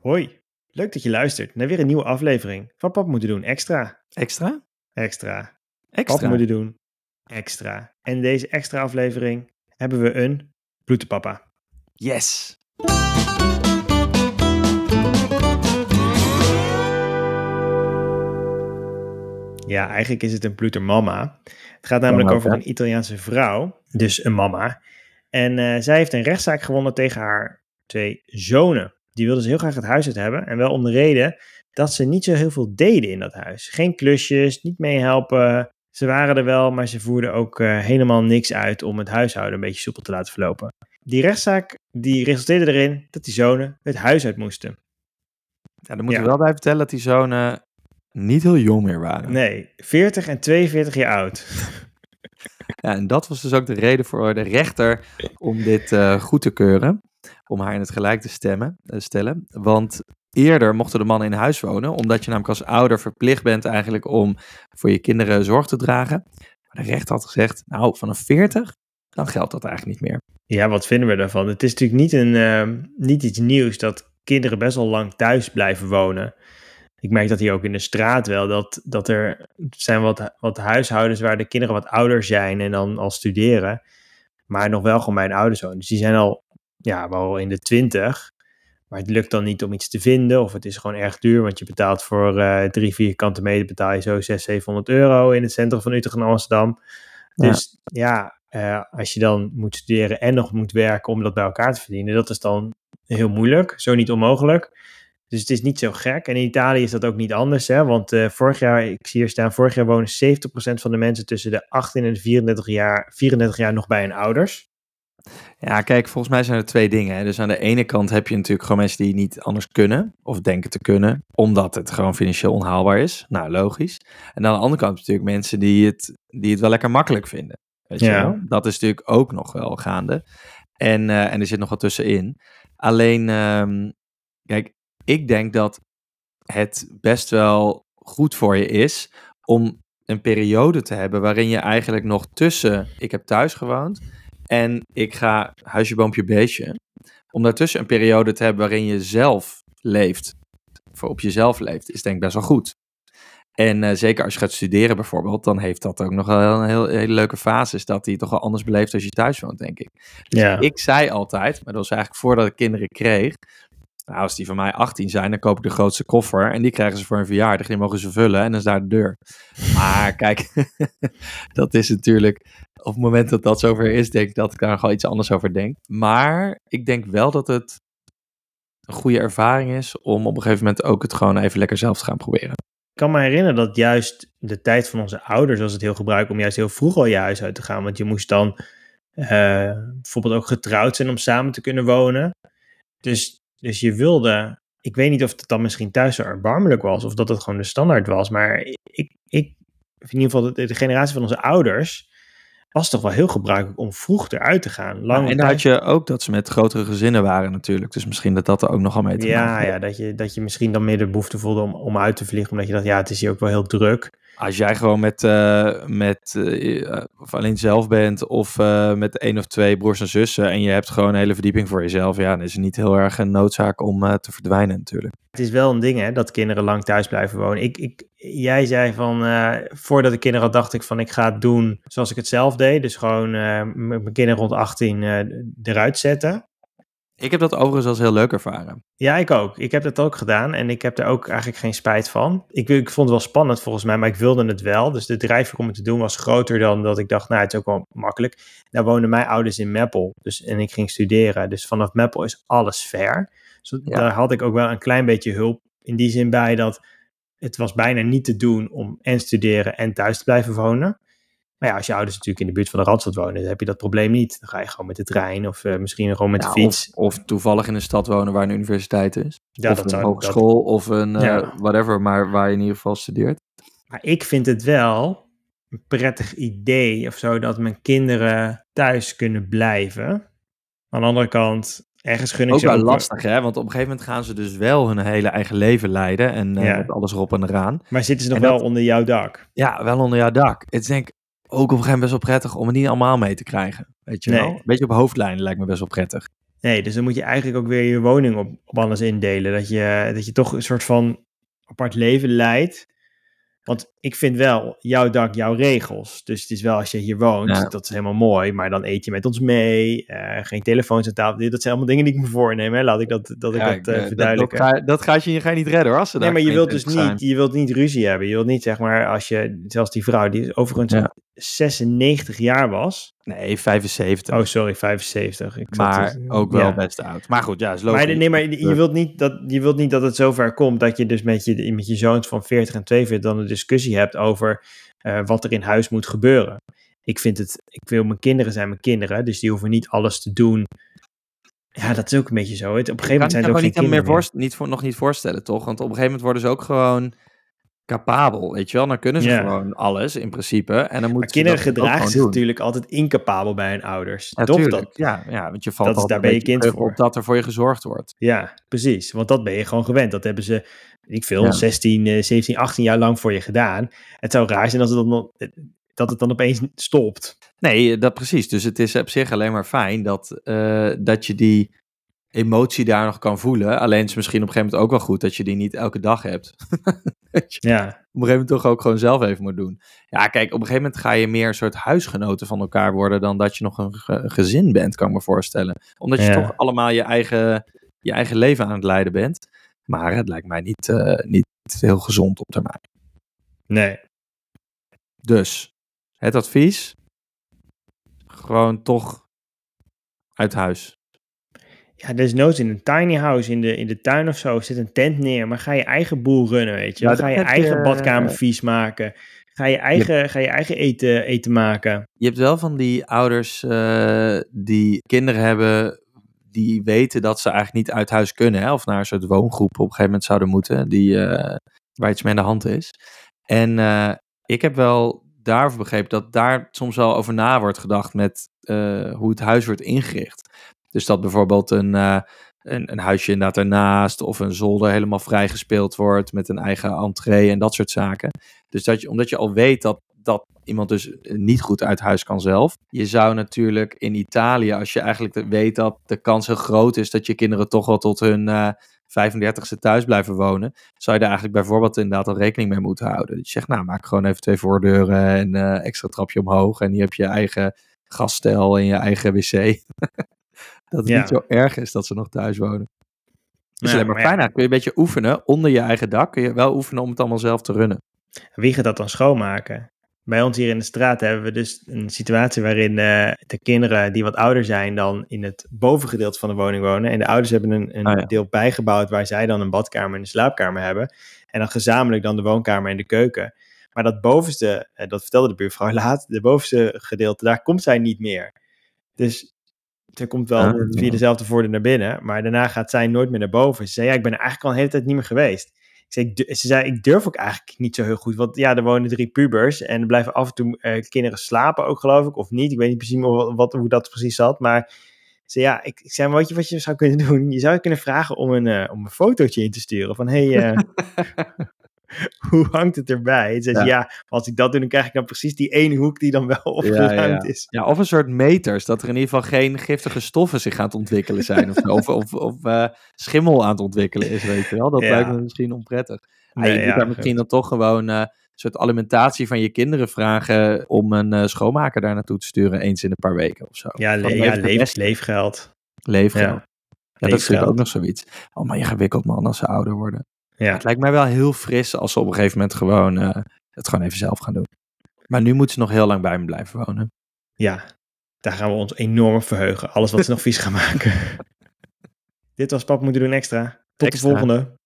Hoi, leuk dat je luistert naar weer een nieuwe aflevering van Pap Moeten Doen Extra. Extra? Extra. Extra. Pap Moeten Doen Extra. En in deze extra aflevering hebben we een bloedepapa. Yes. Ja, eigenlijk is het een bloedermama. Het gaat namelijk over een Italiaanse vrouw, dus een mama. En eh, zij heeft een rechtszaak gewonnen tegen haar twee zonen. Die wilden ze heel graag het huis uit hebben. En wel om de reden dat ze niet zo heel veel deden in dat huis. Geen klusjes, niet meehelpen. Ze waren er wel, maar ze voerden ook eh, helemaal niks uit om het huishouden een beetje soepel te laten verlopen. Die rechtszaak die resulteerde erin dat die zonen het huis uit moesten. Ja, dan moeten Ja. we wel bij vertellen dat die zonen niet heel jong meer waren. Nee, 40 en 42 jaar oud. Ja, en dat was dus ook de reden voor de rechter om dit eh, goed te keuren. Om haar in het gelijk te stemmen, eh, stellen. Want eerder mochten de mannen in huis wonen, omdat je namelijk als ouder verplicht bent eigenlijk om voor je kinderen zorg te dragen. Maar de rechter had gezegd, nou, vanaf 40, dan geldt dat eigenlijk niet meer. Ja, wat vinden we daarvan? Het is natuurlijk niet, een, ehm, niet iets nieuws dat kinderen best wel lang thuis blijven wonen. Ik merk dat hier ook in de straat wel, dat, dat er zijn wat, wat huishoudens waar de kinderen wat ouder zijn en dan al studeren, maar nog wel gewoon bij een ouders wonen. Dus die zijn al, ja, wel in de twintig, maar het lukt dan niet om iets te vinden of het is gewoon erg duur, want je betaalt voor eh drie vierkante meter betaal je zo 600, 700 euro in het centrum van Utrecht en Amsterdam. Dus ja, eh, als je dan moet studeren en nog moet werken om dat bij elkaar te verdienen, dat is dan heel moeilijk, zo niet onmogelijk. Dus het is niet zo gek. En in Italië is dat ook niet anders, hè? want eh, vorig jaar, ik zie hier staan, vorig jaar wonen 70% van de mensen tussen de 18 en de 34 jaar, 34 jaar nog bij hun ouders. Ja, kijk, volgens mij zijn er twee dingen. Hè. Dus aan de ene kant heb je natuurlijk gewoon mensen die niet anders kunnen, of denken te kunnen, omdat het gewoon financieel onhaalbaar is. Nou, logisch. En aan de andere kant heb je natuurlijk mensen die het, die het wel lekker makkelijk vinden. Weet je Ja. wel? Dat is natuurlijk ook nog wel gaande. En, eh, en er zit nog wat tussenin. Alleen, ehm, kijk, ik denk dat het best wel goed voor je is om een periode te hebben waarin je eigenlijk nog tussen ik heb thuis gewoond en ik ga huisje, boompje, beestje. Om daartussen een periode te hebben waarin je zelf leeft, voor op jezelf leeft, is denk ik best wel goed. En eh, zeker als je gaat studeren bijvoorbeeld, dan heeft dat ook nog wel een heel, hele leuke fase. Is dat die toch wel anders beleeft als je thuis woont, denk ik. Dus Ja. ik zei altijd, maar dat was eigenlijk voordat ik kinderen kreeg. Nou, als die van mij 18 zijn, dan koop ik de grootste koffer. En die krijgen ze voor een verjaardag. Die mogen ze vullen en dan is daar de deur. Maar kijk, dat is natuurlijk... Op het moment dat dat zover is, denk ik dat ik daar gewoon iets anders over denk. Maar ik denk wel dat het een goede ervaring is om op een gegeven moment ook het gewoon even lekker zelf te gaan proberen. Ik kan me herinneren dat juist de tijd van onze ouders was het heel gebruik om juist heel vroeg al je huis uit te gaan. Want je moest dan eh, bijvoorbeeld ook getrouwd zijn om samen te kunnen wonen. Dus, dus je wilde, ik weet niet of het dan misschien thuis zo erbarmelijk was of dat het gewoon de standaard was. Maar ik, ik in ieder geval de, de generatie van onze ouders was toch wel heel gebruikelijk om vroeg eruit te gaan. Lang Nou, en dan had je ook dat ze met grotere gezinnen waren natuurlijk. Dus misschien dat dat er ook nogal mee te maken ja, heeft. ja dat, je, dat je misschien dan meer de behoefte voelde om, om uit te vliegen. Omdat je dacht, ja, het is hier ook wel heel druk. Als jij gewoon met, eh, met eh, of alleen zelf bent of eh, met één of twee broers en zussen en je hebt gewoon een hele verdieping voor jezelf, ja, dan is het niet heel erg een noodzaak om eh, te verdwijnen natuurlijk. Het is wel een ding, hè, dat kinderen lang thuis blijven wonen. Ik, ik, jij zei van, eh, voordat ik kinderen had, dacht ik van, ik ga het doen zoals ik het zelf deed. Dus gewoon eh, mijn kinderen rond 18 eh, eruit zetten. Ik heb dat overigens als heel leuk ervaren. Ja, ik ook. Ik heb dat ook gedaan en ik heb er ook eigenlijk geen spijt van. Ik, ik vond het wel spannend volgens mij, maar ik wilde het wel. Dus de drijfveer om het te doen was groter dan dat ik dacht, nou, het is ook wel makkelijk. Daar woonden mijn ouders in Meppel dus, en ik ging studeren. Dus vanaf Meppel is alles ver. Dus Ja. daar had ik ook wel een klein beetje hulp in die zin bij dat het was bijna niet te doen om en studeren en thuis te blijven wonen. Maar ja, als je ouders natuurlijk in de buurt van de Randstad wonen, dan heb je dat probleem niet. Dan ga je gewoon met de trein of eh, misschien gewoon met Ja, de fiets. Of, of toevallig in een stad wonen waar een universiteit is. ja, of een hogeschool of een whatever, maar waar je in ieder geval studeert. Maar ik vind het wel een prettig idee of zo dat mijn kinderen thuis kunnen blijven. Aan de andere kant, ergens gun ik Ook ze wel ook lastig, hè? Want op een gegeven moment gaan ze dus wel hun hele eigen leven leiden. En Ja. met alles erop en eraan. Maar zitten ze nog En wel dat- onder jouw dak? Ja, wel onder jouw dak. Het is denk ik ook op een gegeven moment best wel prettig om het niet allemaal mee te krijgen. Weet je Nee. wel? Een beetje op hoofdlijnen lijkt me best wel prettig. Nee, dus dan moet je eigenlijk ook weer je woning op, op anders indelen. Dat je, dat je toch een soort van apart leven leidt. Want ik vind wel, jouw dak, jouw regels. Dus het is wel als je hier woont, Ja. dat is helemaal mooi. Maar dan eet je met ons mee. eh, geen telefoons aan tafel. Dat zijn allemaal dingen die ik me voorneem. Hè? Laat ik dat, dat, ik Ja, dat ik, eh, eh, dat, verduidelijken. dat, ga, dat gaat je, je ga je niet redden hoor. Als ze Nee, maar je wilt dus zijn. niet, je wilt niet ruzie hebben. Je wilt niet, zeg maar, als je, zelfs die vrouw, die overigens Ja. 96 jaar was. Nee, 75. Oh, sorry, 75. Ik zat maar dus- ook wel ja. best oud. Maar goed, ja, is logisch. Maar, nee, maar je wilt, niet dat, je wilt niet dat het zover komt dat je dus met je, met je zoons van 40 en 42 dan een discussie hebt over eh, wat er in huis moet gebeuren. Ik vind het, ik wil mijn kinderen zijn mijn kinderen, dus die hoeven niet alles te doen. Ja, dat is ook een beetje zo. Het, op een gegeven moment zijn het ook geen niet, meer kinderen meer. voorst- niet voor, nog niet voorstellen, toch? Want op een gegeven moment worden ze ook gewoon capabel, weet je wel? Dan kunnen ze gewoon alles in principe. En dan moeten kinderen gedragen zich natuurlijk altijd incapabel bij hun ouders. Ja, Toch dat? Ja, ja, want je valt Dat is- daar ben je kind voor. op dat er voor je gezorgd wordt. Ja, precies. Want dat ben je gewoon gewend. Dat hebben ze, ik veel, Ja. 16, eh, 17, 18 jaar lang voor je gedaan. Het zou raar zijn als het dan, dat het dan opeens stopt. Nee, dat precies. Dus het is op zich alleen maar fijn dat, eh, dat je die emotie daar nog kan voelen. Alleen is misschien op een gegeven moment ook wel goed dat je die niet elke dag hebt. Je? Ja, op een gegeven moment toch ook gewoon zelf even moet doen. Ja, kijk, op een gegeven moment ga je meer een soort huisgenoten van elkaar worden dan dat je nog een ge- gezin bent, kan ik me voorstellen. Omdat je Ja. toch allemaal je eigen, je eigen leven aan het leiden bent. Maar het lijkt mij niet, eh, niet heel gezond op termijn. nee. Dus, het advies, gewoon toch uit huis. Ja, desnoods in een tiny house in de, in de tuin of zo, zet een tent neer, maar ga je eigen boel runnen, weet je. Ja, ga je eigen badkamer vies maken. Ga je eigen, ga je eigen eten, eten maken. Je hebt wel van die ouders eh, die kinderen hebben die weten dat ze eigenlijk niet uit huis kunnen. Hè? Of naar een soort woongroep op een gegeven moment zouden moeten. Die, eh, waar iets mee aan de hand is. En eh, ik heb wel daarover begrepen dat daar soms wel over na wordt gedacht met eh, hoe het huis wordt ingericht. Dus dat bijvoorbeeld een, eh, een, een huisje inderdaad ernaast of een zolder helemaal vrijgespeeld wordt met een eigen entree en dat soort zaken. Dus dat je, omdat je al weet dat, dat iemand dus niet goed uit huis kan zelf. Je zou natuurlijk in Italië, als je eigenlijk weet dat de kans heel groot is dat je kinderen toch wel tot hun eh 35ste thuis blijven wonen, zou je daar eigenlijk bijvoorbeeld inderdaad al rekening mee moeten houden. Dus je zegt, nou maak gewoon even twee voordeuren en eh, extra trapje omhoog en hier heb je eigen gasstijl en je eigen wc. dat het Ja. niet zo erg is dat ze nog thuis wonen. Het is Ja, alleen maar maar fijn. ja. Kun je een beetje oefenen onder je eigen dak. Kun je wel oefenen om het allemaal zelf te runnen. Wie gaat dat dan schoonmaken? Bij ons hier in de straat hebben we dus een situatie waarin eh, de kinderen die wat ouder zijn dan in het bovengedeelte van de woning wonen. En de ouders hebben een, een Ah, deel bijgebouwd waar zij dan een badkamer en een slaapkamer hebben. En dan gezamenlijk dan de woonkamer en de keuken. Maar dat bovenste, eh, dat vertelde de buurvrouw laat, de bovenste gedeelte, daar komt zij niet meer. Dus ze komt wel Ah. via dezelfde voordeur naar binnen, maar daarna gaat zij nooit meer naar boven. Ze zei, ja, ik ben er eigenlijk al een hele tijd niet meer geweest. Ik zei, ik ze zei, ik durf ook eigenlijk niet zo heel goed, want ja, er wonen drie pubers en er blijven af en toe eh, kinderen slapen ook, geloof ik, of niet. Ik weet niet precies wat, wat- hoe dat precies zat, maar ze zei, ja, ik, ik zei, weet je wat je zou kunnen doen? Je zou kunnen vragen om een, eh, om een fotootje in te sturen van, hey, eh, hoe hangt het erbij? En ze zei, ja. als ik dat doe, dan krijg ik dan precies die ene hoek die dan wel opgeruimd is. Ja, of een soort meters, dat er in ieder geval geen giftige stoffen zich aan het ontwikkelen zijn. Of, of, of, of eh, schimmel aan het ontwikkelen is, weet je wel. Dat Ja. lijkt me misschien onprettig. Ah, Nee, je moet ja, daar misschien dan toch gewoon eh, een soort alimentatie van je kinderen vragen om een eh, schoonmaker daar naartoe te sturen eens in een paar weken of zo. Ja, le- ja het leef, leefgeld. Leefgeld. Ja. Ja, dat is ook nog zoiets. Oh, maar je gewikkeld man als ze ouder worden. Ja. Het lijkt mij wel heel fris als ze op een gegeven moment gewoon eh, het gewoon even zelf gaan doen. Maar nu moeten ze nog heel lang bij me blijven wonen. Ja, daar gaan we ons enorm verheugen. Alles wat ze nog vies gaan maken. Dit was Pap Moeten Doen Extra. Tot Extra. de volgende.